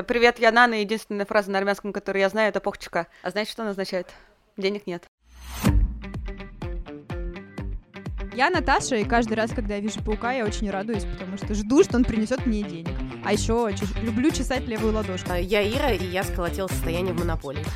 Это «Привет, я Нана», единственная фраза на армянском, которую я знаю, это «похчика». А знаете, что она означает? Денег нет. Я Наташа, и каждый раз, когда я вижу паука, я очень радуюсь, потому что жду, что он принесет мне денег. А еще люблю чесать левую ладошку. Я Ира, и я сколотила состояние в монополии.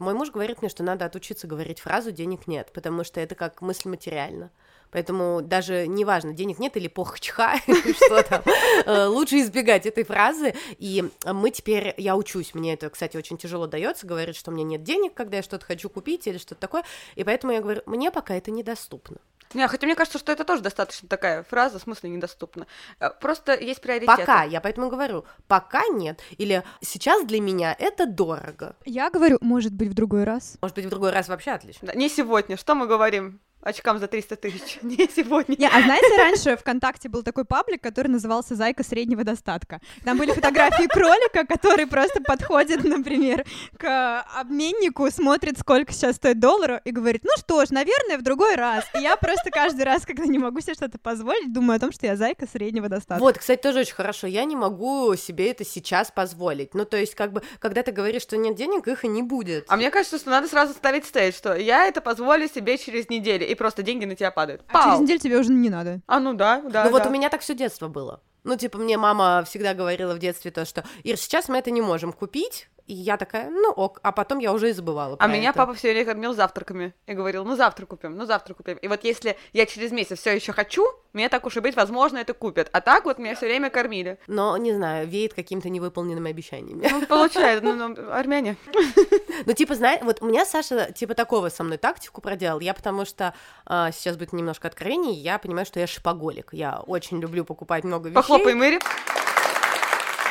Мой муж говорит мне, что надо отучиться говорить фразу «денег нет», потому что это как мысль материально. Поэтому даже неважно, денег нет или похчха, что там, э, лучше избегать этой фразы. И мы теперь, я учусь, мне это, кстати, очень тяжело дается, говорит, что у меня нет денег, когда я что-то хочу купить или что-то такое. И поэтому я говорю, мне пока это недоступно. Не, хотя мне кажется, что это тоже достаточно такая фраза, в смысле недоступна. Э, просто есть приоритеты. Пока, я поэтому говорю, пока нет. Или сейчас для меня это дорого. Я говорю, может быть, в другой раз. Может быть, в другой раз вообще отлично. Да, не сегодня. Что мы говорим? Очкам за 300 тысяч. Не сегодня. Не, а знаете, раньше ВКонтакте был такой паблик, который назывался «Зайка среднего достатка». Там были фотографии кролика, который просто подходит, например, к обменнику, смотрит, сколько сейчас стоит доллар, и говорит, ну что ж, наверное, в другой раз. И я просто каждый раз, когда не могу себе что-то позволить, думаю о том, что я зайка среднего достатка. Вот, кстати, тоже очень хорошо. Я не могу себе это сейчас позволить. Ну, то есть, как бы, когда ты говоришь, что нет денег, их и не будет. А мне кажется, что надо сразу ставить стейдж, что я это позволю себе через неделю и просто деньги на тебя падают. А через неделю тебе уже не надо. А ну да, да. Ну да. вот у меня так все детство было. Ну, типа, мне мама всегда говорила в детстве то, что Ир, сейчас мы это не можем купить, и я такая, ну ок, а потом я уже и забывала. А меня это. папа все время кормил завтраками и говорил, ну завтра купим, ну завтра купим. И вот если я через месяц все еще хочу, мне так уж и быть, возможно, это купят. А так вот меня все время кормили. Но, не знаю, веет какими-то невыполненными обещаниями. Ну, получается, ну, ну, армяне. Ну, типа, знаешь, вот у меня Саша, типа, такого со мной тактику проделал. Я потому что, а, сейчас будет немножко откровений, я понимаю, что я шипоголик. Я очень люблю покупать много вещей. Похлопай, Мэри.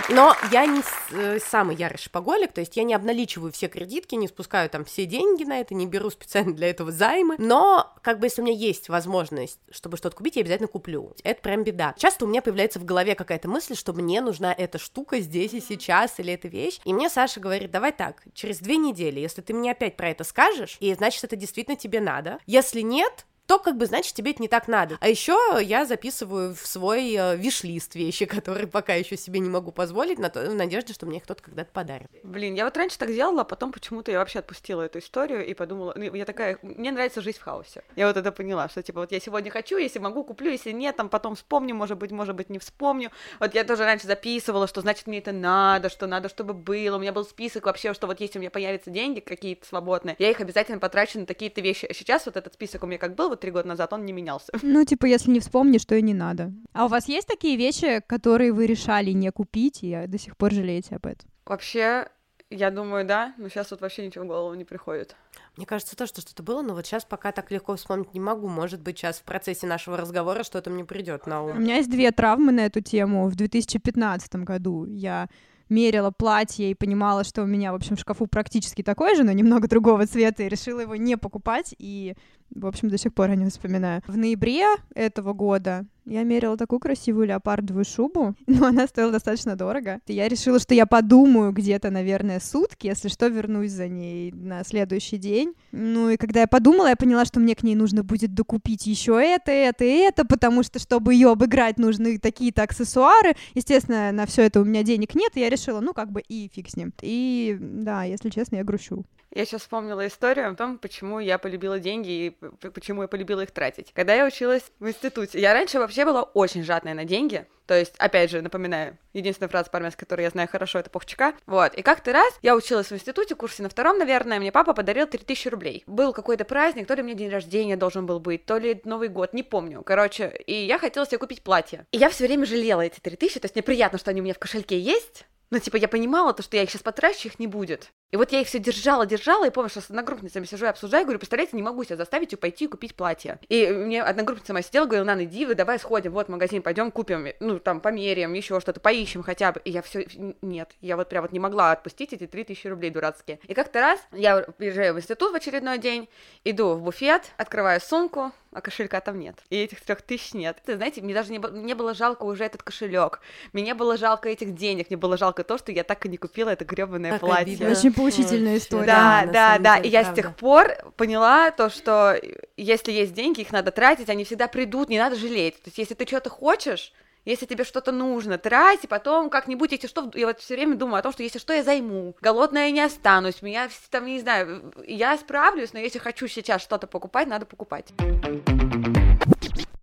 Но я не э, самый ярый шпаголик, то есть я не обналичиваю все кредитки, не спускаю там все деньги на это, не беру специально для этого займы, но как бы если у меня есть возможность, чтобы что-то купить, я обязательно куплю. Это прям беда. Часто у меня появляется в голове какая-то мысль, что мне нужна эта штука здесь и сейчас, или эта вещь, и мне Саша говорит, давай так, через две недели, если ты мне опять про это скажешь, и значит это действительно тебе надо, если нет, то как бы значит тебе это не так надо. А еще я записываю в свой э, виш-лист вещи, которые пока еще себе не могу позволить, на то, в надежде, что мне их кто-то когда-то подарит. Блин, я вот раньше так делала, а потом почему-то я вообще отпустила эту историю и подумала, ну, я такая, мне нравится жизнь в хаосе. Я вот это поняла, что типа вот я сегодня хочу, если могу, куплю, если нет, там потом вспомню, может быть, может быть, не вспомню. Вот я тоже раньше записывала, что значит мне это надо, что надо, чтобы было. У меня был список вообще, что вот если у меня появятся деньги какие-то свободные, я их обязательно потрачу на такие-то вещи. А сейчас вот этот список у меня как был вот три года назад, он не менялся. Ну, типа, если не вспомнишь, то и не надо. А у вас есть такие вещи, которые вы решали не купить, и до сих пор жалеете об этом? Вообще, я думаю, да, но сейчас вот вообще ничего в голову не приходит. Мне кажется, то, что что-то было, но вот сейчас пока так легко вспомнить не могу. Может быть, сейчас в процессе нашего разговора что-то мне придет на ум. У меня есть две травмы на эту тему. В 2015 году я мерила платье и понимала, что у меня, в общем, в шкафу практически такой же, но немного другого цвета, и решила его не покупать, и, в общем, до сих пор о нем вспоминаю. В ноябре этого года я мерила такую красивую леопардовую шубу, но она стоила достаточно дорого. И я решила, что я подумаю где-то, наверное, сутки, если что, вернусь за ней на следующий день. Ну и когда я подумала, я поняла, что мне к ней нужно будет докупить еще это, это и это, потому что, чтобы ее обыграть, нужны такие-то аксессуары. Естественно, на все это у меня денег нет, и я решила, ну, как бы и фиг с ним. И да, если честно, я грущу. Я сейчас вспомнила историю о том, почему я полюбила деньги и почему я полюбила их тратить. Когда я училась в институте, я раньше вообще была очень жадная на деньги. То есть, опять же, напоминаю, единственная фраза по-армянски, которую я знаю хорошо, это пухчика. Вот. И как-то раз я училась в институте, курсе на втором, наверное, мне папа подарил 3000 рублей. Был какой-то праздник, то ли мне день рождения должен был быть, то ли Новый год, не помню. Короче, и я хотела себе купить платье. И я все время жалела эти 3000, то есть мне приятно, что они у меня в кошельке есть, но, типа, я понимала то, что я их сейчас потрачу, их не будет. И вот я их все держала, держала, и помню, что с одногруппницами сижу и обсуждаю, говорю, представляете, не могу себя заставить ее пойти и купить платье. И мне одногруппница моя сидела, говорила, Нана, иди, вы давай сходим, вот магазин, пойдем купим, ну, там, померяем, еще что-то, поищем хотя бы. И я все, нет, я вот прям вот не могла отпустить эти 3000 рублей дурацкие. И как-то раз я приезжаю в институт в очередной день, иду в буфет, открываю сумку, а кошелька там нет. И этих трех тысяч нет. Ты знаете, мне даже не, не было жалко уже этот кошелек. Мне не было жалко этих денег, мне было жалко то, что я так и не купила это гребаное платье. Обидно. Очень поучительная история. Да, да, да. Деле, и я правда. с тех пор поняла то, что если есть деньги, их надо тратить, они всегда придут, не надо жалеть. То есть, если ты что-то хочешь, Если тебе что-то нужно, трать, и потом как-нибудь, если что, я вот все время думаю о том, что если что, я займу. Голодная не останусь, меня там, не знаю, я справлюсь, но если хочу сейчас что-то покупать, надо покупать.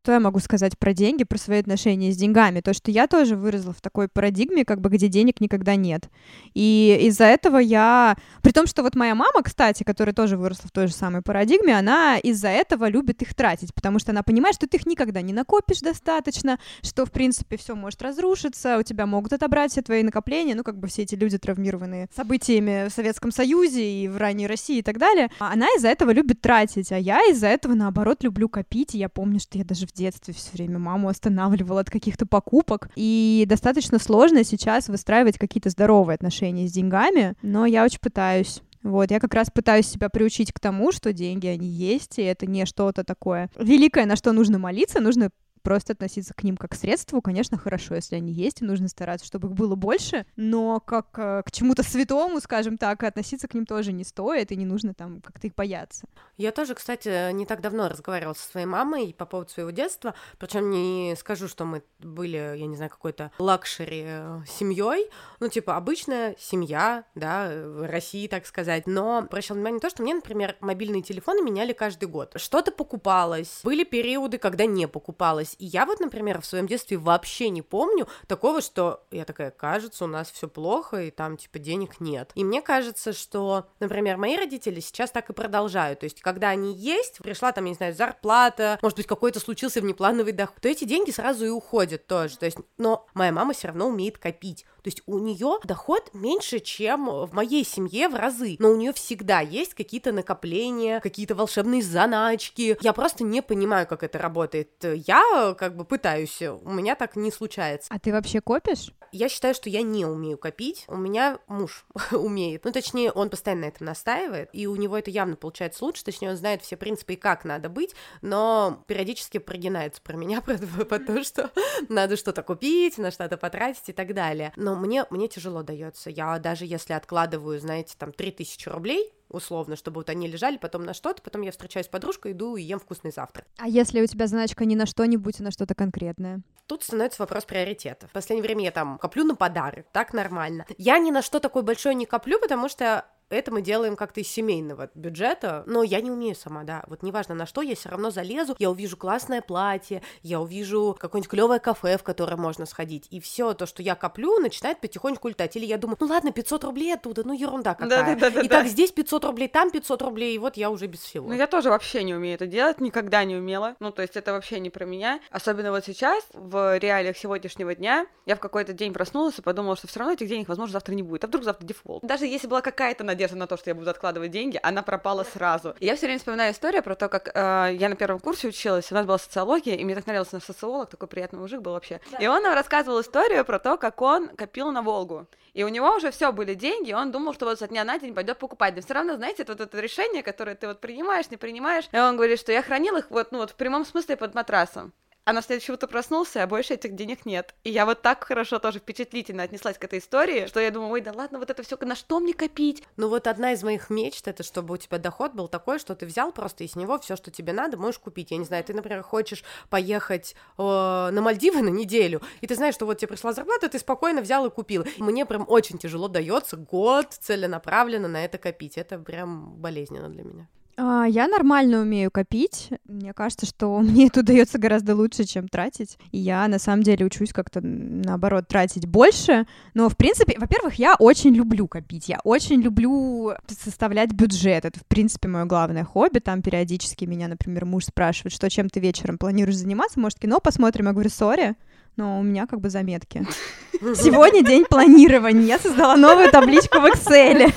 Что я могу сказать про деньги, про свои отношения с деньгами? То, что я тоже выросла в такой парадигме, как бы где денег никогда нет. И из-за этого я... При том, что вот моя мама, кстати, которая тоже выросла в той же самой парадигме, она из-за этого любит их тратить, потому что она понимает, что ты их никогда не накопишь достаточно, что, в принципе, все может разрушиться, у тебя могут отобрать все твои накопления, ну, как бы все эти люди, травмированные событиями в Советском Союзе и в ранней России и так далее. Она из-за этого любит тратить, а я из-за этого, наоборот, люблю копить, и я помню, что я даже в детстве все время маму останавливала от каких-то покупок. И достаточно сложно сейчас выстраивать какие-то здоровые отношения с деньгами, но я очень пытаюсь. Вот, я как раз пытаюсь себя приучить к тому, что деньги, они есть, и это не что-то такое великое, на что нужно молиться, нужно просто относиться к ним как к средству, конечно, хорошо, если они есть, и нужно стараться, чтобы их было больше, но как э, к чему-то святому, скажем так, относиться к ним тоже не стоит, и не нужно там как-то их бояться. Я тоже, кстати, не так давно разговаривала со своей мамой по поводу своего детства, причем не скажу, что мы были, я не знаю, какой-то luxury э, семьей, ну, типа, обычная семья, да, в России, так сказать, но обращала внимание на то, что мне, например, мобильные телефоны меняли каждый год. Что-то покупалось, были периоды, когда не покупалось, менялось. И я вот, например, в своем детстве вообще не помню такого, что я такая, кажется, у нас все плохо, и там, типа, денег нет. И мне кажется, что, например, мои родители сейчас так и продолжают. То есть, когда они есть, пришла там, я не знаю, зарплата, может быть, какой-то случился внеплановый доход, то эти деньги сразу и уходят тоже. То есть, но моя мама все равно умеет копить. То есть у нее доход меньше, чем в моей семье в разы, но у нее всегда есть какие-то накопления, какие-то волшебные заначки. Я просто не понимаю, как это работает. Я как бы пытаюсь, у меня так не случается. А ты вообще копишь? Я считаю, что я не умею копить. У меня муж умеет. Ну, точнее, он постоянно на этом настаивает, и у него это явно получается лучше. Точнее, он знает все принципы и как надо быть, но периодически прогинается про меня, про, про то, что надо что-то купить, на что-то потратить и так далее. Но мне, мне тяжело дается. Я даже если откладываю, знаете, там 3000 рублей, условно, чтобы вот они лежали потом на что-то, потом я встречаюсь с подружкой, иду и ем вкусный завтрак. А если у тебя заначка не на что-нибудь, а на что-то конкретное? Тут становится вопрос приоритета. В последнее время я там коплю на подарок, так нормально. Я ни на что такое большое не коплю, потому что это мы делаем как-то из семейного бюджета, но я не умею сама, да, вот неважно на что, я все равно залезу, я увижу классное платье, я увижу какое-нибудь клевое кафе, в которое можно сходить, и все то, что я коплю, начинает потихоньку летать, или я думаю, ну ладно, 500 рублей оттуда, ну ерунда какая, да, да, да, и да. так здесь 500 рублей, там 500 рублей, и вот я уже без всего. Ну я тоже вообще не умею это делать, никогда не умела, ну то есть это вообще не про меня, особенно вот сейчас, в реалиях сегодняшнего дня, я в какой-то день проснулась и подумала, что все равно этих денег, возможно, завтра не будет, а вдруг завтра дефолт. Даже если была какая-то надежда на то, что я буду откладывать деньги, она пропала сразу. И я все время вспоминаю историю про то, как э, я на первом курсе училась, у нас была социология, и мне так нравился наш социолог, такой приятный мужик был вообще. Да. И он нам рассказывал историю про то, как он копил на Волгу. И у него уже все были деньги, и он думал, что вот со дня на день пойдет покупать. Но все равно, знаете, это вот это решение, которое ты вот принимаешь, не принимаешь. И он говорит, что я хранил их вот, ну вот в прямом смысле под матрасом а на следующее утро проснулся, а больше этих денег нет. И я вот так хорошо тоже впечатлительно отнеслась к этой истории, что я думаю, ой, да ладно, вот это все на что мне копить? Ну вот одна из моих мечт, это чтобы у тебя доход был такой, что ты взял просто из него все, что тебе надо, можешь купить. Я не знаю, ты, например, хочешь поехать э, на Мальдивы на неделю, и ты знаешь, что вот тебе пришла зарплата, ты спокойно взял и купил. Мне прям очень тяжело дается год целенаправленно на это копить. Это прям болезненно для меня. А, я нормально умею копить. Мне кажется, что мне это удается гораздо лучше, чем тратить. И я на самом деле учусь как-то наоборот тратить больше. Но в принципе, во-первых, я очень люблю копить. Я очень люблю составлять бюджет. Это в принципе мое главное хобби. Там периодически меня, например, муж спрашивает, что чем ты вечером планируешь заниматься. Может, кино посмотрим? Я говорю, сори но у меня как бы заметки. Сегодня день планирования. Я создала новую табличку в Excel.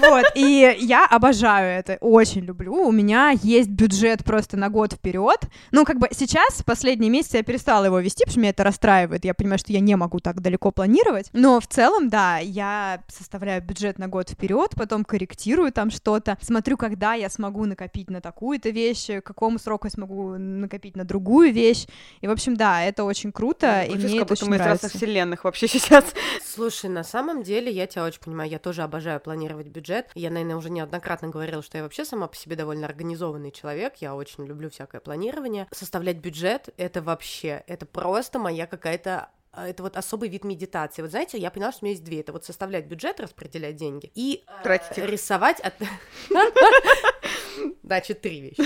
Вот, и я обожаю это, очень люблю. У меня есть бюджет просто на год вперед. Ну, как бы сейчас, последние месяцы, я перестала его вести, потому что меня это расстраивает. Я понимаю, что я не могу так далеко планировать. Но в целом, да, я составляю бюджет на год вперед, потом корректирую там что-то, смотрю, когда я смогу накопить на такую-то вещь, к какому сроку я смогу накопить на другую вещь. И, в общем, да, это очень круто, ну, и мне это очень мы нравится. Вселенных вообще сейчас. Слушай, на самом деле, я тебя очень понимаю, я тоже обожаю планировать бюджет. Я, наверное, уже неоднократно говорила, что я вообще сама по себе довольно организованный человек, я очень люблю всякое планирование. Составлять бюджет — это вообще, это просто моя какая-то а, это вот особый вид медитации. Вот знаете, я поняла, что у меня есть две. Это вот составлять бюджет, распределять деньги и Тратить их. рисовать от... Значит, три вещи.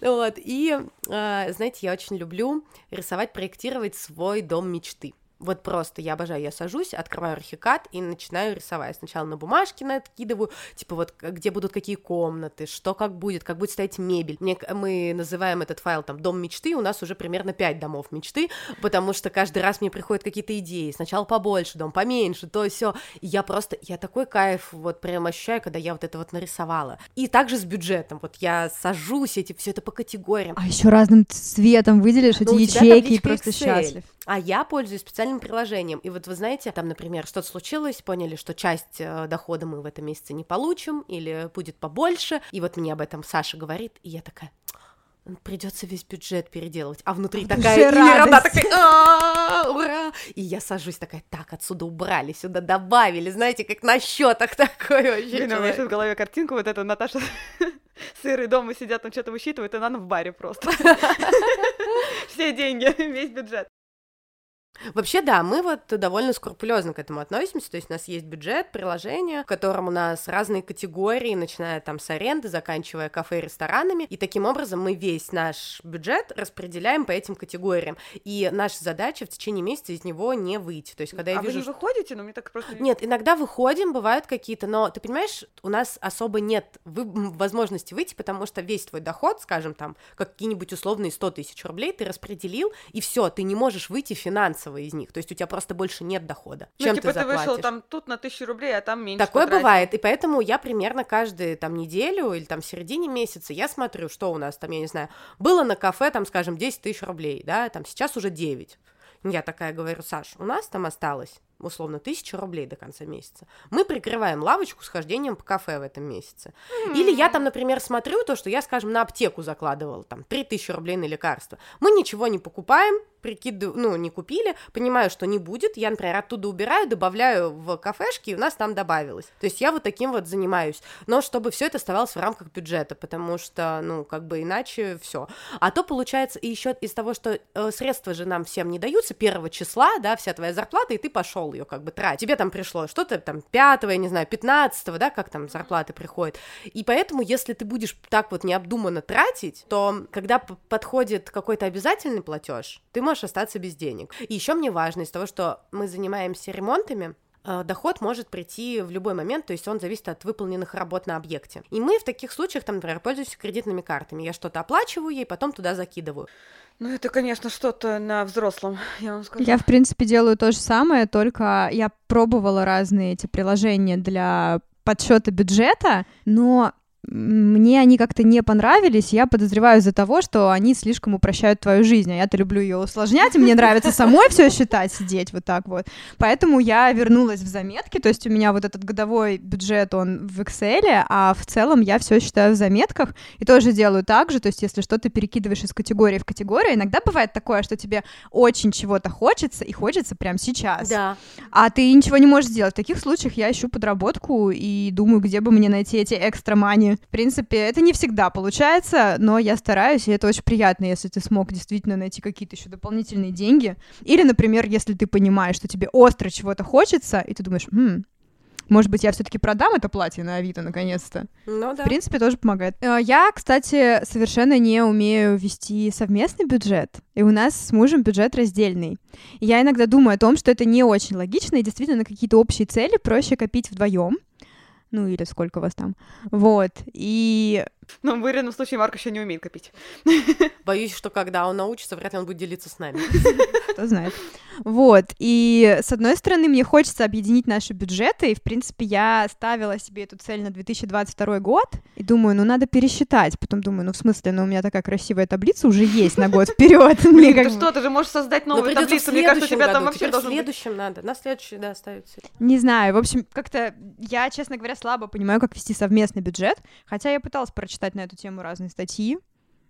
Вот, и, а, знаете, я очень люблю рисовать, проектировать свой дом мечты. Вот просто я обожаю, я сажусь, открываю архикад и начинаю рисовать. Сначала на бумажке накидываю, типа вот где будут какие комнаты, что как будет, как будет стоять мебель. Мне, мы называем этот файл там «Дом мечты», у нас уже примерно 5 домов мечты, потому что каждый раз мне приходят какие-то идеи. Сначала побольше дом, поменьше, то все. Я просто, я такой кайф вот прям ощущаю, когда я вот это вот нарисовала. И также с бюджетом, вот я сажусь, эти, все это по категориям. А еще разным цветом выделишь эти Ну, там ячейки и просто счастлив. А я пользуюсь специальным приложением. И вот вы знаете, там, например, что-то случилось, поняли, что часть э, дохода мы в этом месяце не получим, или будет побольше. И вот мне об этом Саша говорит, и я такая. Придется весь бюджет переделывать, а внутри такая радость. такая, «А, ура! И я сажусь такая, так, отсюда убрали, сюда добавили, знаете, как на счетах такой вообще. Блин, у меня сейчас в голове картинку вот эта Наташа сыры дома сидят, там что-то высчитывают, и она в баре просто. Все деньги, весь бюджет. Вообще, да, мы вот довольно скрупулезно к этому относимся, то есть у нас есть бюджет, приложение, в котором у нас разные категории, начиная там с аренды, заканчивая кафе и ресторанами, и таким образом мы весь наш бюджет распределяем по этим категориям, и наша задача в течение месяца из него не выйти, то есть когда я а вы вижу, не что- выходите? Ну, мне так просто... нет, иногда выходим, бывают какие-то, но ты понимаешь, у нас особо нет вы- возможности выйти, потому что весь твой доход, скажем, там, какие-нибудь условные 100 тысяч рублей ты распределил, и все, ты не можешь выйти финансово из них, то есть у тебя просто больше нет дохода. Ну, Чем типа ты ты вышел там тут на тысячу рублей, а там меньше Такое потратил. бывает, и поэтому я примерно каждую там неделю или там в середине месяца я смотрю, что у нас там, я не знаю, было на кафе там, скажем, 10 тысяч рублей, да, там сейчас уже 9. Я такая говорю, Саш, у нас там осталось условно тысяча рублей до конца месяца. Мы прикрываем лавочку с хождением по кафе в этом месяце. Или я там, например, смотрю то, что я, скажем, на аптеку закладывала, там, 3000 рублей на лекарства. Мы ничего не покупаем, прикидываю, ну, не купили, понимаю, что не будет, я, например, оттуда убираю, добавляю в кафешки, и у нас там добавилось. То есть я вот таким вот занимаюсь. Но чтобы все это оставалось в рамках бюджета, потому что, ну, как бы иначе все. А то получается и еще из того, что э, средства же нам всем не даются первого числа, да, вся твоя зарплата, и ты пошел ее как бы тратить. Тебе там пришло что-то там 5 я не знаю, 15 да, как там зарплаты приходят. И поэтому, если ты будешь так вот необдуманно тратить, то когда подходит какой-то обязательный платеж, ты можешь остаться без денег. И еще мне важно из того, что мы занимаемся ремонтами, доход может прийти в любой момент, то есть он зависит от выполненных работ на объекте. И мы в таких случаях, там, например, пользуемся кредитными картами. Я что-то оплачиваю ей, потом туда закидываю. Ну, это, конечно, что-то на взрослом, я вам скажу. Я, в принципе, делаю то же самое, только я пробовала разные эти приложения для подсчета бюджета, но мне они как-то не понравились, я подозреваю из-за того, что они слишком упрощают твою жизнь, а я-то люблю ее усложнять, и мне нравится самой все считать, сидеть вот так вот. Поэтому я вернулась в заметки, то есть у меня вот этот годовой бюджет, он в Excel, а в целом я все считаю в заметках, и тоже делаю так же, то есть если что-то перекидываешь из категории в категорию, иногда бывает такое, что тебе очень чего-то хочется, и хочется прямо сейчас, Да. а ты ничего не можешь сделать. В таких случаях я ищу подработку и думаю, где бы мне найти эти экстра мани. В принципе, это не всегда получается, но я стараюсь, и это очень приятно, если ты смог действительно найти какие-то еще дополнительные деньги. Или, например, если ты понимаешь, что тебе остро чего-то хочется, и ты думаешь, «М, может быть, я все-таки продам это платье на Авито наконец-то. Ну да. В принципе, тоже помогает. Э, Я, кстати, совершенно не умею вести совместный бюджет, и у нас с мужем бюджет раздельный. И я иногда думаю о том, что это не очень логично, и действительно на какие-то общие цели проще копить вдвоем. Ну, или сколько вас там. Вот. И Но в уверенном случае Марк еще не умеет копить. Боюсь, что когда он научится, вряд ли он будет делиться с нами. кто знает. Вот, и с одной стороны, мне хочется объединить наши бюджеты, и, в принципе, я ставила себе эту цель на 2022 год, и думаю, ну, надо пересчитать. Потом думаю, ну, в смысле, ну, у меня такая красивая таблица уже есть на год вперед. Блин, ты что, ты же можешь создать Но новую таблицу. Мне кажется, у тебя там вообще в должен быть... следующем надо. На следующий, да, ставится. Не знаю, в общем, как-то я, честно говоря, слабо понимаю, как вести совместный бюджет, хотя я пыталась прочитать на эту тему разные статьи,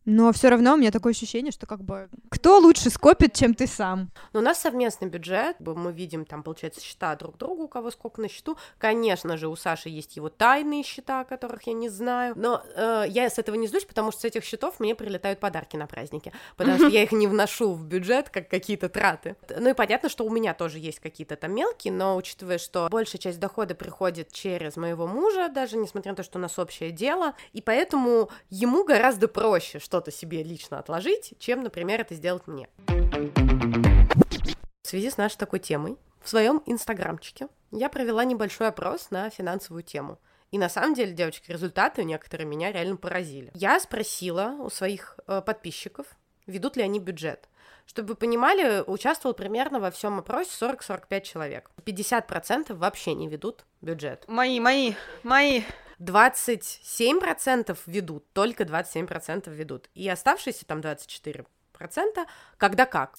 Но все равно у меня такое ощущение, что как бы кто лучше скопит, чем ты сам. Но у нас совместный бюджет, мы видим там, получается, счета друг другу, у кого сколько на счету. Конечно же, у Саши есть его тайные счета, которых я не знаю. Но э, я с этого не злюсь, потому что с этих счетов мне прилетают подарки на праздники, потому что я их не вношу в бюджет как какие-то траты. Ну и понятно, что у меня тоже есть какие-то там мелкие, но учитывая, что большая часть дохода приходит через моего мужа, даже несмотря на то, что у нас общее дело, и поэтому ему гораздо проще, что что-то себе лично отложить, чем, например, это сделать мне. В связи с нашей такой темой, в своем инстаграмчике я провела небольшой опрос на финансовую тему. И на самом деле, девочки, результаты некоторые меня реально поразили. Я спросила у своих э, подписчиков, ведут ли они бюджет. Чтобы вы понимали, участвовал примерно во всем опросе 40-45 человек. 50% вообще не ведут бюджет. Мои, мои, мои. 27% ведут, только 27% ведут. И оставшиеся там 24% когда как.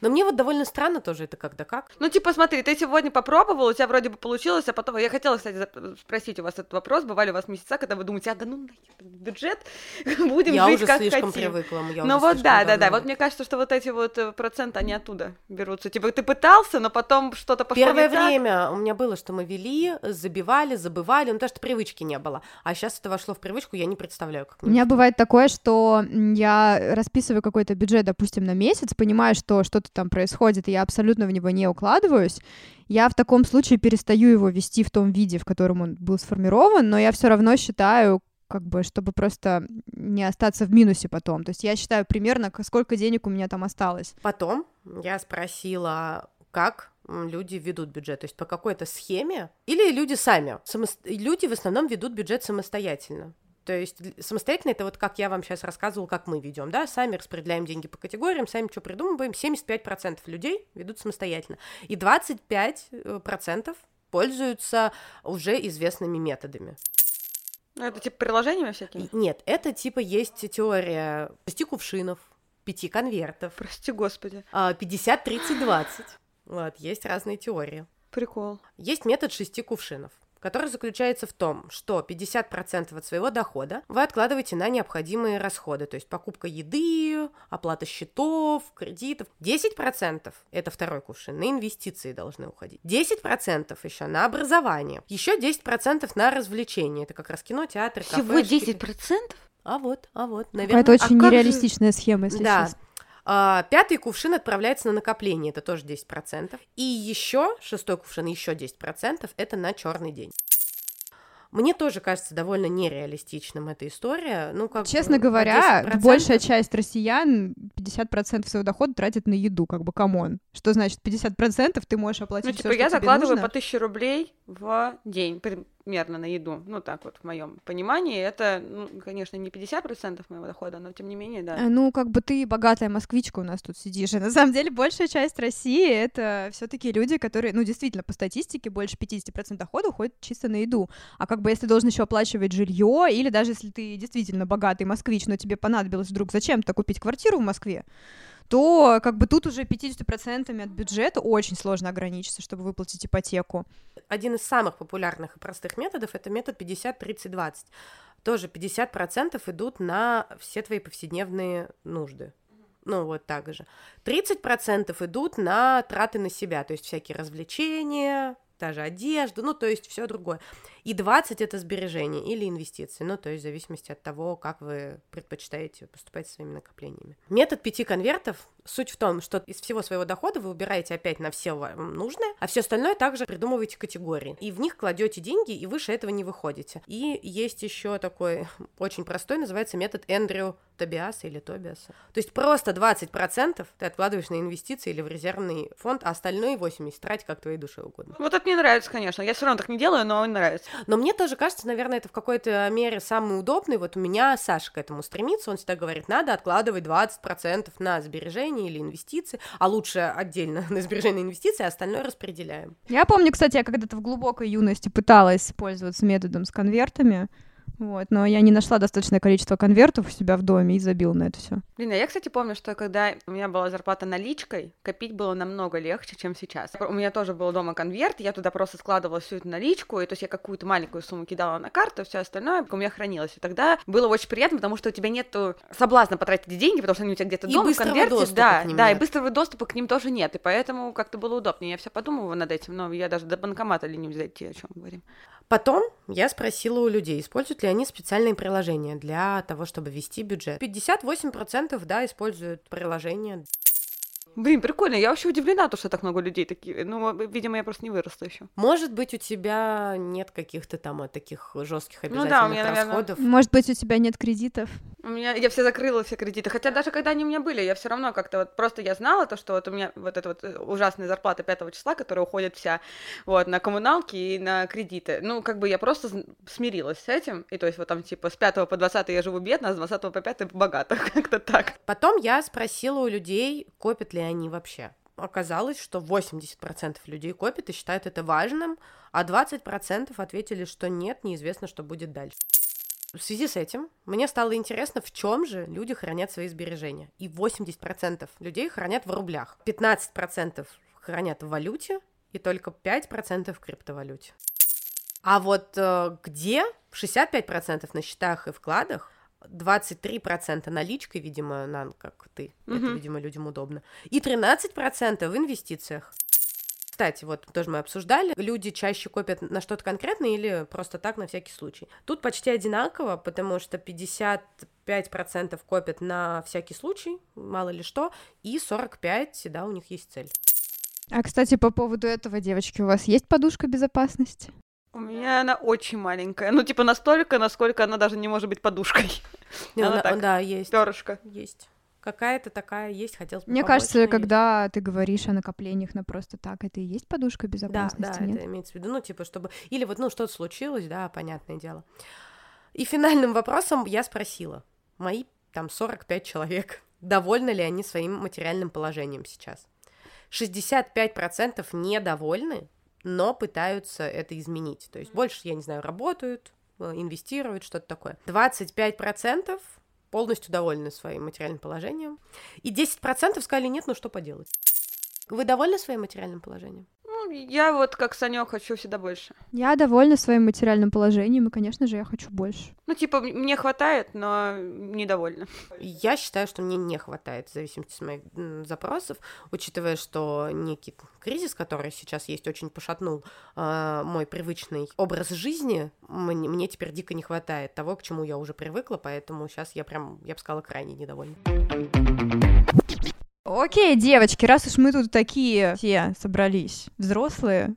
Но мне вот довольно странно тоже это когда как. Ну, типа, смотри, ты сегодня попробовал, у тебя вроде бы получилось, а потом... Я хотела, кстати, спросить у вас этот вопрос. Бывали у вас месяца, когда вы думаете, а да ну, бюджет, будем я жить уже как слишком хотим. привыкла. Я ну вот да, да, да. Вот мне кажется, что вот эти вот э, проценты, они оттуда берутся. Типа, ты пытался, но потом что-то пошло Первое не так. время у меня было, что мы вели, забивали, забывали, ну, то, что привычки не было. А сейчас это вошло в привычку, я не представляю, как У меня бывает такое, что я расписываю какой-то бюджет, допустим, на месяц, понимаю, что что-то там происходит, и я абсолютно в него не укладываюсь, я в таком случае перестаю его вести в том виде, в котором он был сформирован, но я все равно считаю, как бы, чтобы просто не остаться в минусе потом. То есть я считаю примерно, сколько денег у меня там осталось. Потом я спросила, как люди ведут бюджет, то есть по какой-то схеме, или люди сами. Само... Люди в основном ведут бюджет самостоятельно. То есть самостоятельно это вот как я вам сейчас рассказывала, как мы ведем, да, сами распределяем деньги по категориям, сами что придумываем, 75% людей ведут самостоятельно, и 25% пользуются уже известными методами. Ну, это типа приложениями всякими? Нет, это типа есть теория шести кувшинов, пяти конвертов. Прости господи. 50-30-20. А, вот, есть разные теории. Прикол. Есть метод шести кувшинов который заключается в том, что 50% от своего дохода вы откладываете на необходимые расходы, то есть покупка еды, оплата счетов, кредитов. 10% это второй кувшин, на инвестиции должны уходить. 10% еще на образование. Еще 10% на развлечения. Это как раз кино, театр, кафе. Всего 10%? А вот, а вот, наверное. Это очень а нереалистичная же... схема, если да. честно. А, пятый кувшин отправляется на накопление, это тоже 10%. И еще шестой кувшин, еще 10%, это на черный день. Мне тоже кажется довольно нереалистичным эта история. Ну, как Честно говоря, 10%... большая часть россиян 50% своего дохода тратит на еду, как бы, come on. Что значит 50% ты можешь оплатить Ну, типа, всё, я закладываю нужно? по 1000 рублей в день примерно на еду. Ну, так вот, в моем понимании. Это, ну, конечно, не 50% моего дохода, но тем не менее, да. Э, Ну, как бы ты богатая москвичка у нас тут сидишь. И на самом деле большая часть России — это все таки люди, которые, ну, действительно, по статистике, больше 50% дохода уходит чисто на еду. А как бы если должен еще оплачивать жилье, или даже если ты действительно богатый москвич, но тебе понадобилось вдруг зачем-то купить квартиру в Москве, то как бы тут уже 50% от бюджета очень сложно ограничиться, чтобы выплатить ипотеку. Один из самых популярных и простых методов — это метод 50-30-20. Тоже 50% идут на все твои повседневные нужды. Ну, вот так же. 30% идут на траты на себя, то есть всякие развлечения, даже одежду, ну, то есть все другое. И 20 это сбережения или инвестиции, ну, то есть в зависимости от того, как вы предпочитаете поступать своими накоплениями. Метод пяти конвертов Суть в том, что из всего своего дохода вы убираете опять на все вам нужное, а все остальное также придумываете категории. И в них кладете деньги, и выше этого не выходите. И есть еще такой очень простой, называется метод Эндрю Тобиаса или Тобиаса. То есть просто 20% ты откладываешь на инвестиции или в резервный фонд, а остальное 80% трать как твоей душе угодно. Вот это мне нравится, конечно. Я все равно так не делаю, но мне нравится. Но мне тоже кажется, наверное, это в какой-то мере самый удобный. Вот у меня Саша к этому стремится, он всегда говорит, надо откладывать 20% на сбережения сбережения или инвестиции, а лучше отдельно на сбережения и инвестиции, а остальное распределяем. Я помню, кстати, я когда-то в глубокой юности пыталась пользоваться методом с конвертами, Вот, но я не нашла достаточное количество конвертов у себя в доме и забила на это все. Блин, а я, кстати, помню, что когда у меня была зарплата наличкой, копить было намного легче, чем сейчас. У меня тоже был дома конверт, я туда просто складывала всю эту наличку, и то есть я какую-то маленькую сумму кидала на карту, все остальное у меня хранилось. И тогда было очень приятно, потому что у тебя нет соблазна потратить эти деньги, потому что они у тебя где-то дома в конверте. Да, да, нет. и быстрого доступа к ним тоже нет. И поэтому как-то было удобнее. Я все подумывала над этим, но я даже до банкомата ленюсь зайти, о чем говорим. Потом я спросила у людей, используют ли они специальные приложения для того, чтобы вести бюджет. 58% да, используют приложения. Блин, прикольно. Я вообще удивлена, то, что так много людей такие. Ну, видимо, я просто не выросла еще. Может быть, у тебя нет каких-то там э, таких жестких обязательных ну, да, у меня, расходов. Наверное... Может быть, у тебя нет кредитов. У меня я все закрыла все кредиты. Хотя даже когда они у меня были, я все равно как-то вот просто я знала то, что вот у меня вот эта вот э, ужасная зарплата 5 числа, которая уходит вся вот на коммуналки и на кредиты. Ну, как бы я просто смирилась с этим. И то есть вот там типа с 5 по 20 я живу бедно, а с 20 по 5 богато. Как-то так. Потом я спросила у людей, копят ли они вообще. Оказалось, что 80% людей копят и считают это важным, а 20% ответили, что нет, неизвестно, что будет дальше. В связи с этим мне стало интересно, в чем же люди хранят свои сбережения. И 80% людей хранят в рублях, 15% хранят в валюте и только 5% в криптовалюте. А вот э, где 65% на счетах и вкладах, 23% наличкой, видимо, на, как ты, mm-hmm. это, видимо, людям удобно, и 13% в инвестициях. Кстати, вот тоже мы обсуждали, люди чаще копят на что-то конкретное или просто так на всякий случай. Тут почти одинаково, потому что 55% копят на всякий случай, мало ли что, и 45, да, у них есть цель. А, кстати, по поводу этого, девочки, у вас есть подушка безопасности? У меня она очень маленькая. Ну, типа настолько, насколько она даже не может быть подушкой. она, она так, да, есть. Перышко. Есть. Какая-то такая есть, хотелось бы Мне кажется, когда ты говоришь о накоплениях на просто так, это и есть подушка безопасности, Да, да, нет? это имеется в виду, ну, типа, чтобы... Или вот, ну, что-то случилось, да, понятное дело. И финальным вопросом я спросила, мои там 45 человек, довольны ли они своим материальным положением сейчас? 65% недовольны, но пытаются это изменить. То есть больше, я не знаю, работают, э, инвестируют, что-то такое. 25% полностью довольны своим материальным положением. И 10% сказали, нет, ну что поделать. Вы довольны своим материальным положением? Я вот как Санек хочу всегда больше. Я довольна своим материальным положением, и, конечно же, я хочу больше. Ну, типа, мне хватает, но недовольна. Я считаю, что мне не хватает, в зависимости от моих запросов, учитывая, что некий кризис, который сейчас есть, очень пошатнул э, мой привычный образ жизни, мне, мне теперь дико не хватает того, к чему я уже привыкла, поэтому сейчас я прям, я бы сказала, крайне недовольна. Окей, девочки, раз уж мы тут такие все собрались, взрослые,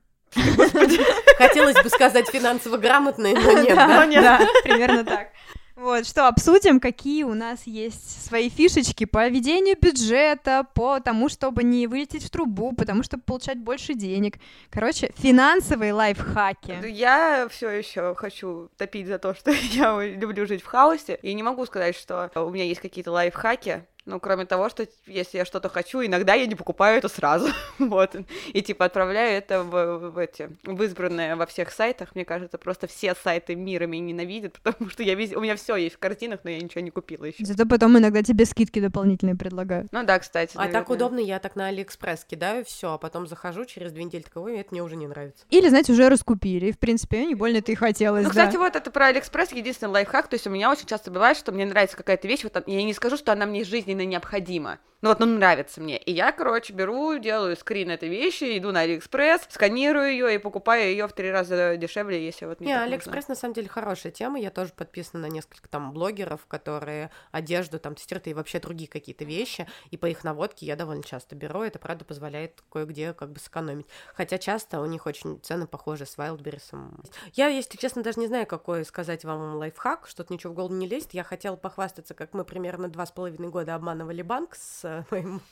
Хотелось бы сказать финансово грамотные, но нет, да? Да, примерно так. Вот, что обсудим, какие у нас есть свои фишечки по ведению бюджета, по тому, чтобы не вылететь в трубу, потому что получать больше денег. Короче, финансовые лайфхаки. Я все еще хочу топить за то, что я люблю жить в хаосе, и не могу сказать, что у меня есть какие-то лайфхаки, ну, кроме того, что если я что-то хочу, иногда я не покупаю это сразу. вот. И типа отправляю это в, в эти в избранные во всех сайтах. Мне кажется, просто все сайты мира меня ненавидят, потому что я вез... у меня все есть в картинах, но я ничего не купила еще. Зато потом иногда тебе скидки дополнительные предлагают. Ну да, кстати. А наверное. так удобно, я так на Алиэкспресс кидаю все, а потом захожу через две недели такой, это мне уже не нравится. Или, знаете, уже раскупили. И, в принципе, не больно ты и хотелось. Ну, да. кстати, вот это про Алиэкспресс единственный лайфхак. То есть у меня очень часто бывает, что мне нравится какая-то вещь, вот я не скажу, что она мне жизненно необходима. Ну вот, ну нравится мне. И я, короче, беру, делаю скрин этой вещи, иду на Алиэкспресс, сканирую ее и покупаю ее в три раза дешевле, если вот мне Не, Алиэкспресс на самом деле хорошая тема. Я тоже подписана на несколько там блогеров, которые одежду там тестируют и вообще другие какие-то вещи. И по их наводке я довольно часто беру. Это, правда, позволяет кое-где как бы сэкономить. Хотя часто у них очень цены похожи с Wildberries. Я, если честно, даже не знаю, какой сказать вам лайфхак. Что-то ничего в голову не лезет. Я хотела похвастаться, как мы примерно два с половиной года обманывали банк с моим...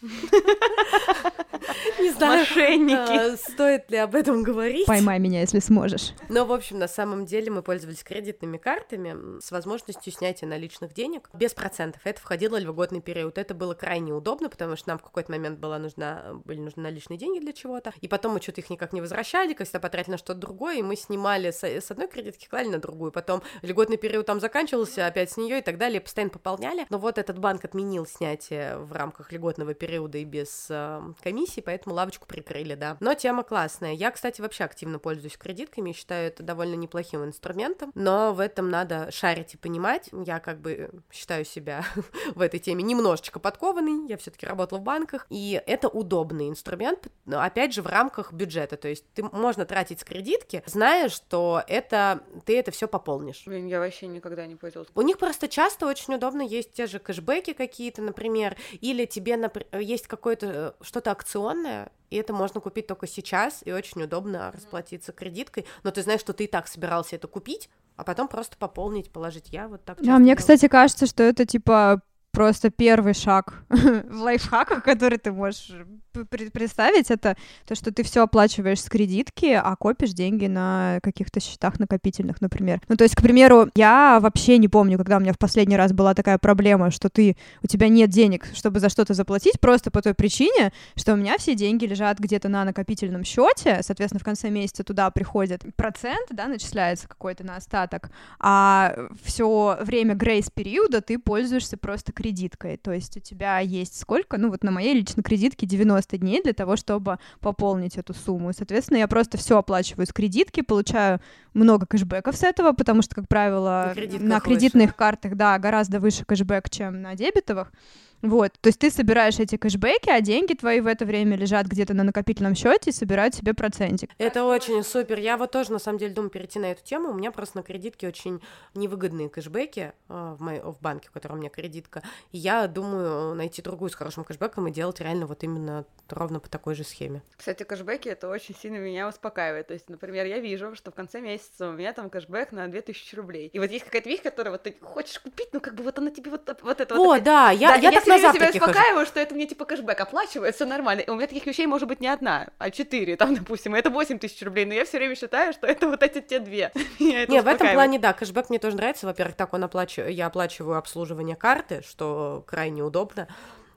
Не знаю, Мошенники. стоит ли об этом говорить. Поймай меня, если сможешь. Но, в общем, на самом деле мы пользовались кредитными картами с возможностью снятия наличных денег без процентов. Это входило в льготный период. Это было крайне удобно, потому что нам в какой-то момент была нужна, были нужны наличные деньги для чего-то. И потом мы что-то их никак не возвращали, когда потратили на что-то другое, и мы снимали с, с одной кредитки, клали на другую. Потом льготный период там заканчивался, опять с нее и так далее, постоянно пополняли. Но вот этот банк отменил снятие в рамках льготного периода и без э, комиссии, поэтому лавочку прикрыли, да. Но тема классная. Я, кстати, вообще активно пользуюсь кредитками, считаю это довольно неплохим инструментом, но в этом надо шарить и понимать. Я как бы считаю себя в этой теме немножечко подкованный, я все-таки работала в банках, и это удобный инструмент, но опять же в рамках бюджета, то есть ты можно тратить с кредитки, зная, что это ты это все пополнишь. Блин, я вообще никогда не пользовалась. У них просто часто очень удобно есть те же кэшбэки какие-то, например, или тебе напр- есть какое-то э, что-то акционное, и это можно купить только сейчас, и очень удобно расплатиться кредиткой, но ты знаешь, что ты и так собирался это купить, а потом просто пополнить, положить. Я вот так А часто мне, делаю. кстати, кажется, что это типа просто первый шаг в лайфхаках, который ты можешь п- представить, это то, что ты все оплачиваешь с кредитки, а копишь деньги на каких-то счетах накопительных, например. Ну, то есть, к примеру, я вообще не помню, когда у меня в последний раз была такая проблема, что ты, у тебя нет денег, чтобы за что-то заплатить, просто по той причине, что у меня все деньги лежат где-то на накопительном счете, соответственно, в конце месяца туда приходит процент, да, начисляется какой-то на остаток, а все время грейс-периода ты пользуешься просто кредиткой, то есть у тебя есть сколько, ну вот на моей личной кредитке 90 дней для того, чтобы пополнить эту сумму, соответственно, я просто все оплачиваю с кредитки, получаю много кэшбэков с этого, потому что, как правило, На на выше. кредитных картах, да, гораздо выше кэшбэк, чем на дебетовых, вот, то есть ты собираешь эти кэшбэки, а деньги твои в это время лежат где-то на накопительном счете и собирают себе процентик. Это очень супер. Я вот тоже, на самом деле, думаю перейти на эту тему. У меня просто на кредитке очень невыгодные кэшбэки а, в, моей, в банке, в котором у меня кредитка. И я думаю найти другую с хорошим кэшбэком и делать реально вот именно ровно по такой же схеме. Кстати, кэшбэки это очень сильно меня успокаивает. То есть, например, я вижу, что в конце месяца у меня там кэшбэк на 2000 рублей. И вот есть какая-то вещь, которую вот ты хочешь купить, ну как бы вот она тебе вот, вот это вот. О, да, я, Да, я и так время себя завтраке хожу. успокаиваю, что это мне типа кэшбэк оплачивает, все нормально. И у меня таких вещей может быть не одна, а четыре, там, допустим, это 8 тысяч рублей, но я все время считаю, что это вот эти те две. Не, в этом плане, да, кэшбэк мне тоже нравится. Во-первых, так он оплачиваю, я оплачиваю обслуживание карты, что крайне удобно.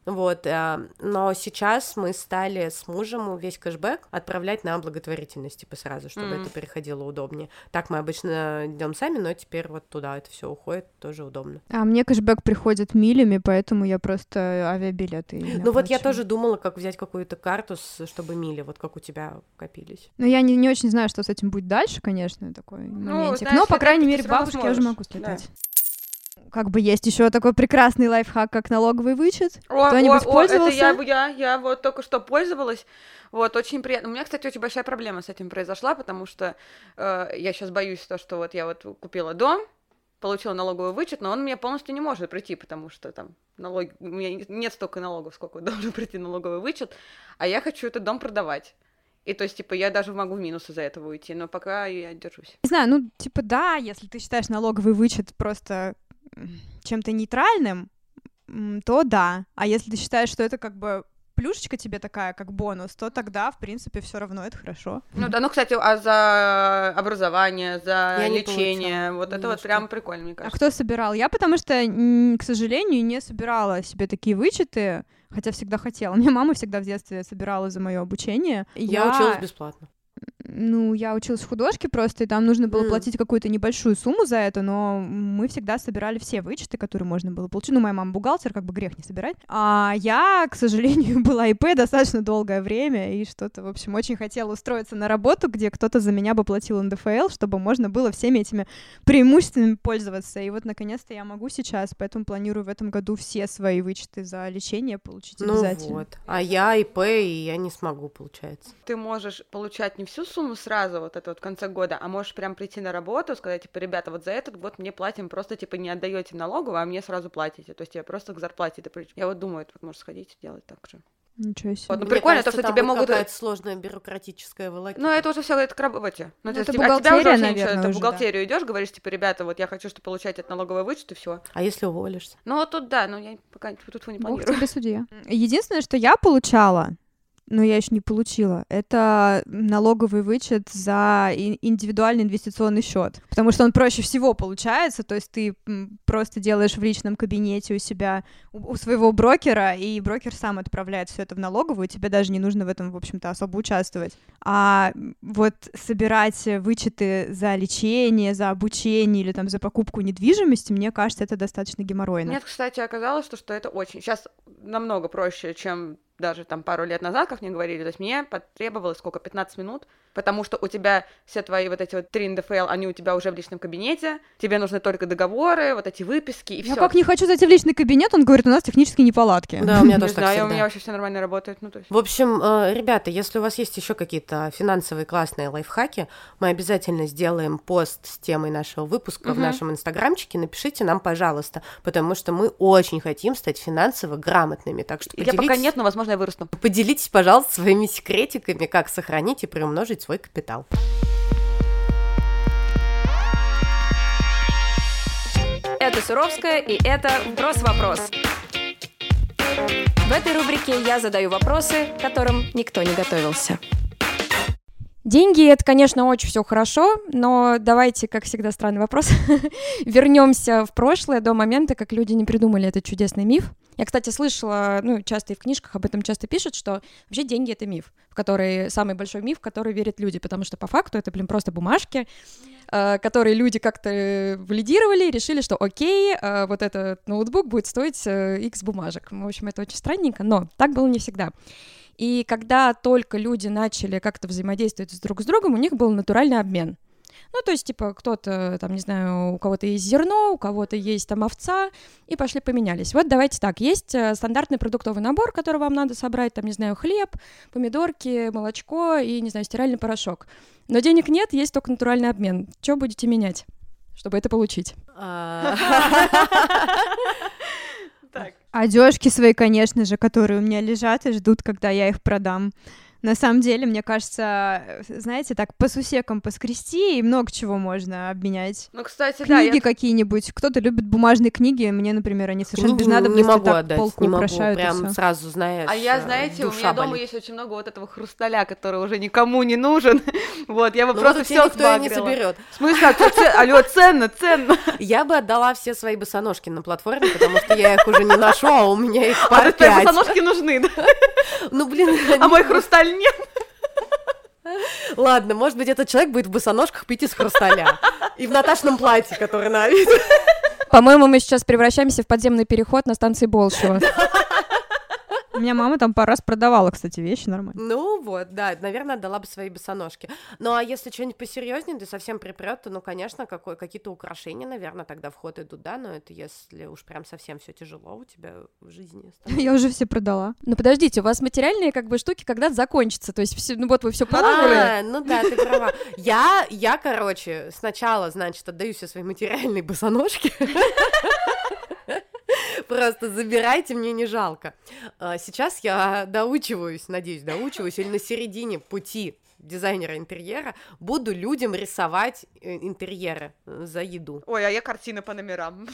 Вот, э, но сейчас мы стали с мужем весь кэшбэк отправлять на благотворительность, типа сразу, чтобы Мгм. это переходило удобнее. Так мы обычно идем сами, но теперь вот туда это все уходит, тоже удобно. А мне кэшбэк приходит милями, поэтому я просто авиабилеты Ну вот я тоже думала, как взять какую-то карту, с- чтобы мили, вот как у тебя копились. Но я не, не очень знаю, что с этим будет дальше, конечно, такой моментик. знаешь, Но, по крайней мере, бабушке я уже могу Да. Как бы есть еще такой прекрасный лайфхак, как налоговый вычет. О, Кто-нибудь о, о, это пользовался? я, я, я вот только что пользовалась. Вот, очень приятно. У меня, кстати, очень большая проблема с этим произошла, потому что э, я сейчас боюсь то, что вот я вот купила дом, получила налоговый вычет, но он мне полностью не может прийти, потому что там налоги... у меня нет столько налогов, сколько должен прийти налоговый вычет, а я хочу этот дом продавать. И то есть, типа, я даже могу в минус из-за этого уйти, но пока я держусь. Не знаю, ну, типа, да, если ты считаешь налоговый вычет просто чем-то нейтральным, то да. А если ты считаешь, что это как бы плюшечка тебе такая, как бонус, то тогда, в принципе, все равно это хорошо. Ну да, ну, кстати, а за образование, за Я лечение, вот это вот прям прикольно, мне А кажется. кто собирал? Я, потому что, к сожалению, не собирала себе такие вычеты, хотя всегда хотела. Мне мама всегда в детстве собирала за мое обучение. Я, училась бесплатно. Ну, я училась в художке просто, и там нужно было М. платить какую-то небольшую сумму за это, но мы всегда собирали все вычеты, которые можно было получить. Ну, моя мама бухгалтер, как бы грех не собирать. А я, к сожалению, была ИП достаточно долгое время, и что-то, в общем, очень хотела устроиться на работу, где кто-то за меня бы платил НДФЛ, чтобы можно было всеми этими преимуществами пользоваться. И вот, наконец-то, я могу сейчас, поэтому планирую в этом году все свои вычеты за лечение получить Ну обязательно. вот. А я ИП, и я не смогу, получается. ты можешь получать не всю сумму сразу, вот это вот в конце года, а можешь прям прийти на работу, сказать, типа, ребята, вот за этот год мне платим, просто, типа, не отдаете налоговую, а мне сразу платите, то есть я просто к зарплате это при- Я вот думаю, это вот может сходить и делать так же. Ничего себе. Вот, ну Мне прикольно, кажется, то, что тебе могут... какая-то сложная бюрократическая волокита. Ну, это уже все это к работе. Ну, Ну, то есть это тебя- от тебя уже бухгалтерия, вообще ничего, наверное, это в уже, бухгалтерию идешь, говоришь, типа, ребята, вот я хочу, чтобы получать от налоговой вычет, и все. А если уволишься? Ну, вот тут да, но я пока тут не Бог планирую. тебе судья. Единственное, что я получала, но я еще не получила, это налоговый вычет за и- индивидуальный инвестиционный счет, потому что он проще всего получается, то есть ты просто делаешь в личном кабинете у себя у, своего брокера, и брокер сам отправляет все это в налоговую, тебе даже не нужно в этом, в общем-то, особо участвовать. А вот собирать вычеты за лечение, за обучение или там за покупку недвижимости, мне кажется, это достаточно геморройно. Нет, кстати, оказалось, что это очень... Сейчас намного проще, чем даже там пару лет назад, как мне говорили. То есть мне потребовалось сколько, 15 минут, потому что у тебя все твои вот эти вот три НДФЛ, они у тебя уже в личном кабинете, тебе нужны только договоры, вот эти выписки и Я все. как не хочу зайти в личный кабинет, он говорит, у нас технические неполадки. Да, у меня Не тоже так знаю, у всегда. меня вообще все нормально работает. Ну, то есть... В общем, э, ребята, если у вас есть еще какие-то финансовые классные лайфхаки, мы обязательно сделаем пост с темой нашего выпуска в нашем инстаграмчике. Напишите нам, пожалуйста, потому что мы очень хотим стать финансово грамотными. Так что Я пока поделитесь, нет, но, возможно, я вырасту. поделитесь, пожалуйста, своими секретиками, как сохранить и приумножить свой капитал. Это Суровская, и это «Вброс-вопрос». В этой рубрике я задаю вопросы, которым никто не готовился. Деньги это, конечно, очень все хорошо, но давайте, как всегда, странный вопрос, вернемся в прошлое до момента, как люди не придумали этот чудесный миф. Я, кстати, слышала, ну, часто и в книжках об этом часто пишут, что вообще деньги это миф, в который самый большой миф, в который верят люди, потому что по факту это, блин, просто бумажки, э, которые люди как-то валидировали, решили, что окей, э, вот этот ноутбук будет стоить э, X бумажек. В общем, это очень странненько, но так было не всегда. И когда только люди начали как-то взаимодействовать с друг с другом, у них был натуральный обмен. Ну, то есть, типа, кто-то, там, не знаю, у кого-то есть зерно, у кого-то есть там овца, и пошли поменялись. Вот давайте так, есть э, стандартный продуктовый набор, который вам надо собрать, там, не знаю, хлеб, помидорки, молочко и, не знаю, стиральный порошок. Но денег нет, есть только натуральный обмен. Что будете менять, чтобы это получить? Одежки свои, конечно же, которые у меня лежат и ждут, когда я их продам. На самом деле, мне кажется, э, знаете, так по сусекам поскрести и много чего можно обменять. Ну, кстати, да, Книги я... какие-нибудь. Кто-то любит бумажные книги. Мне, например, они совершенно без надобности не могу так отдать, полку не могу, украшают прям всё. сразу знаешь. А я, э, знаете, у меня дома болит. есть очень много вот этого хрусталя, который уже никому не нужен. Вот, я бы Ну, просто все никто и не заберет. В смысле, а алло, ценно, ценно. Я бы отдала все свои босоножки на платформе, потому что я их уже не ношу, а у меня их А твои пять. босоножки нужны, да? Ну, блин, А мой хрусталь нет. ладно, может быть, этот человек будет в босоножках пить из хрусталя. И в Наташном платье, которое на вид. По-моему, мы сейчас превращаемся в подземный переход на станции Болшева. У меня мама там пару раз продавала, кстати, вещи нормально. Ну вот, да, наверное, отдала бы свои босоножки. Ну а если что-нибудь посерьезнее, да совсем припрет, то, ну, конечно, какой, какие-то украшения, наверное, тогда в ход идут, да, но это если уж прям совсем все тяжело у тебя в жизни. становится. Я уже все продала. Ну подождите, у вас материальные как бы штуки когда-то закончатся, то есть всё- ну вот вы все положили. А, ну да, ты права. Я, я, короче, сначала, значит, отдаю все свои материальные босоножки. Просто забирайте, мне не жалко. А Сейчас я доучиваюсь, надеюсь, доучиваюсь, или на середине пути дизайнера интерьера буду людям рисовать э, интерьеры э, за еду. Ой, а я картины по номерам.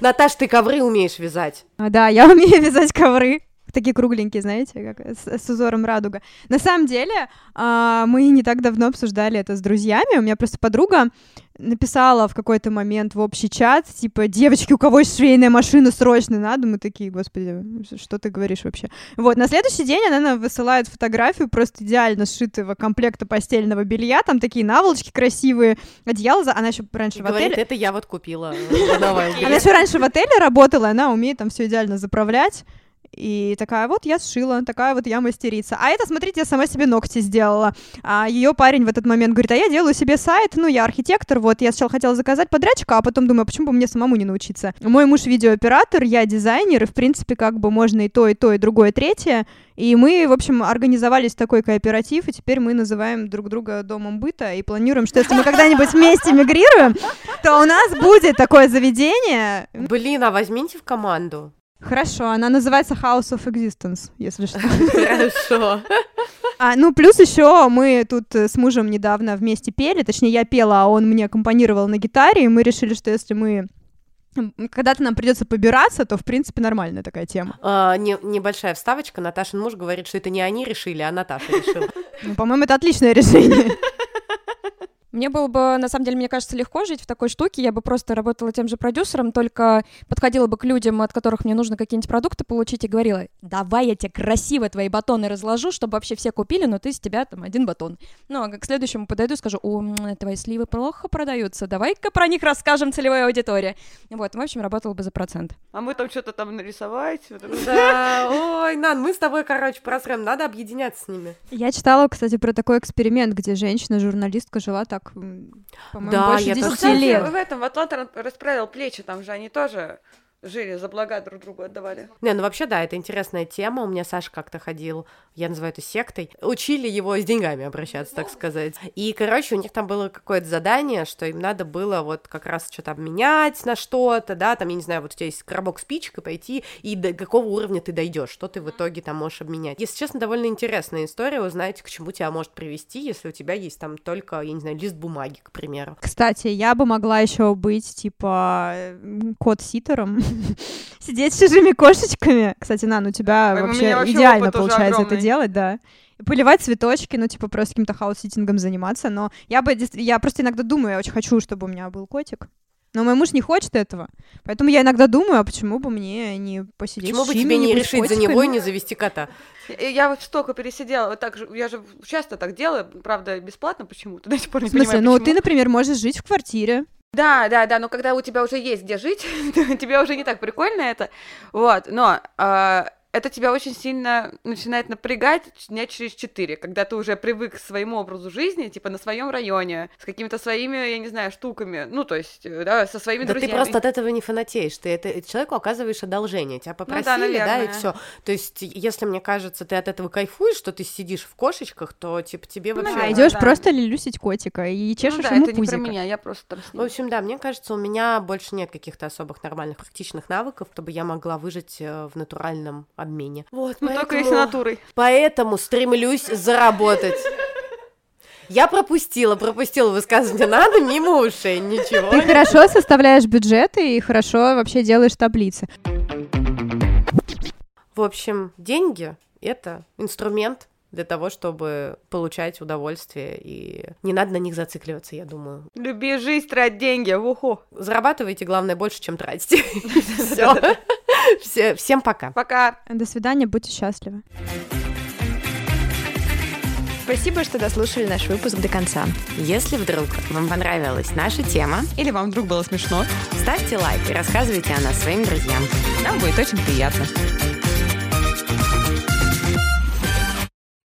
Наташ, ты ковры умеешь вязать? А, да, я умею вязать ковры. Такие кругленькие, знаете, как с, с узором радуга. На самом деле, а, мы не так давно обсуждали это с друзьями. У меня просто подруга написала в какой-то момент в общий чат, типа, девочки, у кого есть швейная машина, срочно надо. Мы такие, господи, что ты говоришь вообще? Вот, на следующий день она нам высылает фотографию просто идеально сшитого комплекта постельного белья, там такие наволочки красивые, одеяло, она еще раньше И в отеле... говорит, это я вот купила. э, Она белье». еще раньше в отеле работала, она умеет там все идеально заправлять. И такая, вот я сшила, такая вот я мастерица. А это, смотрите, я сама себе ногти сделала. А ее парень в этот момент говорит, а я делаю себе сайт, ну, я архитектор, вот, я сначала хотела заказать подрядчика, а потом думаю, а почему бы мне самому не научиться? Мой муж видеооператор, я дизайнер, и, в принципе, как бы можно и то, и то, и другое, и третье. И мы, в общем, организовались такой кооператив, и теперь мы называем друг друга домом быта и планируем, что если мы когда-нибудь вместе мигрируем, то у нас будет такое заведение. Блин, а возьмите в команду. Хорошо, она называется House of Existence, если что. Хорошо. А, ну, плюс еще мы тут с мужем недавно вместе пели, точнее, я пела, а он мне аккомпанировал на гитаре, и мы решили, что если мы когда-то нам придется побираться, то, в принципе, нормальная такая тема. А, не, небольшая вставочка. Наташин муж говорит, что это не они решили, а Наташа решила. Ну, по-моему, это отличное решение. Мне было бы, на самом деле, мне кажется, легко жить в такой штуке. Я бы просто работала тем же продюсером, только подходила бы к людям, от которых мне нужно какие-нибудь продукты получить, и говорила, давай я тебе красиво твои батоны разложу, чтобы вообще все купили, но ты с тебя там один батон. Ну, а к следующему подойду и скажу, о, твои сливы плохо продаются, давай-ка про них расскажем целевой аудитории. Вот, в общем, работала бы за процент. А мы там что-то там нарисовать. Да, ой, Нан, мы с тобой, короче, просрем, надо объединяться с ними. Я читала, кстати, про такой эксперимент, где женщина-журналистка жила так так, по-моему, Да, больше я 10 тоже- лет. В этом в Атланта расправил плечи, там же они тоже жили, за блага друг другу отдавали. Не, ну вообще, да, это интересная тема. У меня Саша как-то ходил, я называю это сектой. Учили его с деньгами обращаться, так сказать. И, короче, у них там было какое-то задание, что им надо было вот как раз что-то обменять на что-то, да, там, я не знаю, вот у тебя есть коробок спичек, и пойти, и до какого уровня ты дойдешь, что ты в итоге там можешь обменять. Если честно, довольно интересная история, узнать, к чему тебя может привести, если у тебя есть там только, я не знаю, лист бумаги, к примеру. Кстати, я бы могла еще быть, типа, м, кот-ситером, сидеть с чужими кошечками. Кстати, Нан, у тебя Ой, вообще вообще идеально получается это делать, да. И Поливать цветочки, ну, типа, просто каким-то house-sitting ом заниматься, но я бы, я просто иногда думаю, я очень хочу, чтобы у меня был котик. Но мой муж не хочет этого. Поэтому я иногда думаю, а почему бы мне не посидеть Почему с бы тебе не решить за него и котиками? не завести кота? Я вот столько пересидела, вот так же, я же часто так делаю, правда, бесплатно почему-то, до сих пор не В смысле, понимаю, ну, почему. ты, например, можешь жить в квартире. Да, да, да, но когда у тебя уже есть где жить, тебе уже не так прикольно это, вот, но а, это тебя очень сильно начинает напрягать дня через четыре, когда ты уже привык к своему образу жизни, типа на своем районе, с какими-то своими, я не знаю, штуками, ну, то есть, э, да, со своими Да ты друзьями. просто от этого не фанатеешь, ты это человеку оказываешь одолжение, тебя попросили, да, и Ну наверное. все. То есть, если мне кажется, ты от этого кайфуешь, что ты сидишь в кошечках, то типа тебе Ну, вообще. А наверное, идешь да. просто лилюсить котика и Ну чешешь да, ему это не про меня, я просто там с В общем, да, мне кажется, у меня больше нет каких-то особых нормальных практичных навыков, чтобы я могла выжить э, в натуральном обмене. Вот, Ну, только поэтому- если натурой. Поэтому стремлюсь заработать. Я пропустила, пропустила высказывание надо мимо ушей, ничего. Ты хорошо составляешь бюджеты и хорошо вообще делаешь таблицы. В общем, деньги — это инструмент для того, чтобы получать удовольствие, и не надо на них зацикливаться, я думаю. Люби жизнь, трать деньги, уху. Зарабатывайте, главное, больше, чем тратите. Всё. Все. Всем пока. Пока. До свидания, будьте счастливы. Спасибо, что дослушали наш выпуск до конца. Если вдруг вам понравилась наша тема, Или вам вдруг было смешно, ставьте лайк и рассказывайте о нас своим друзьям. нам будет очень приятно.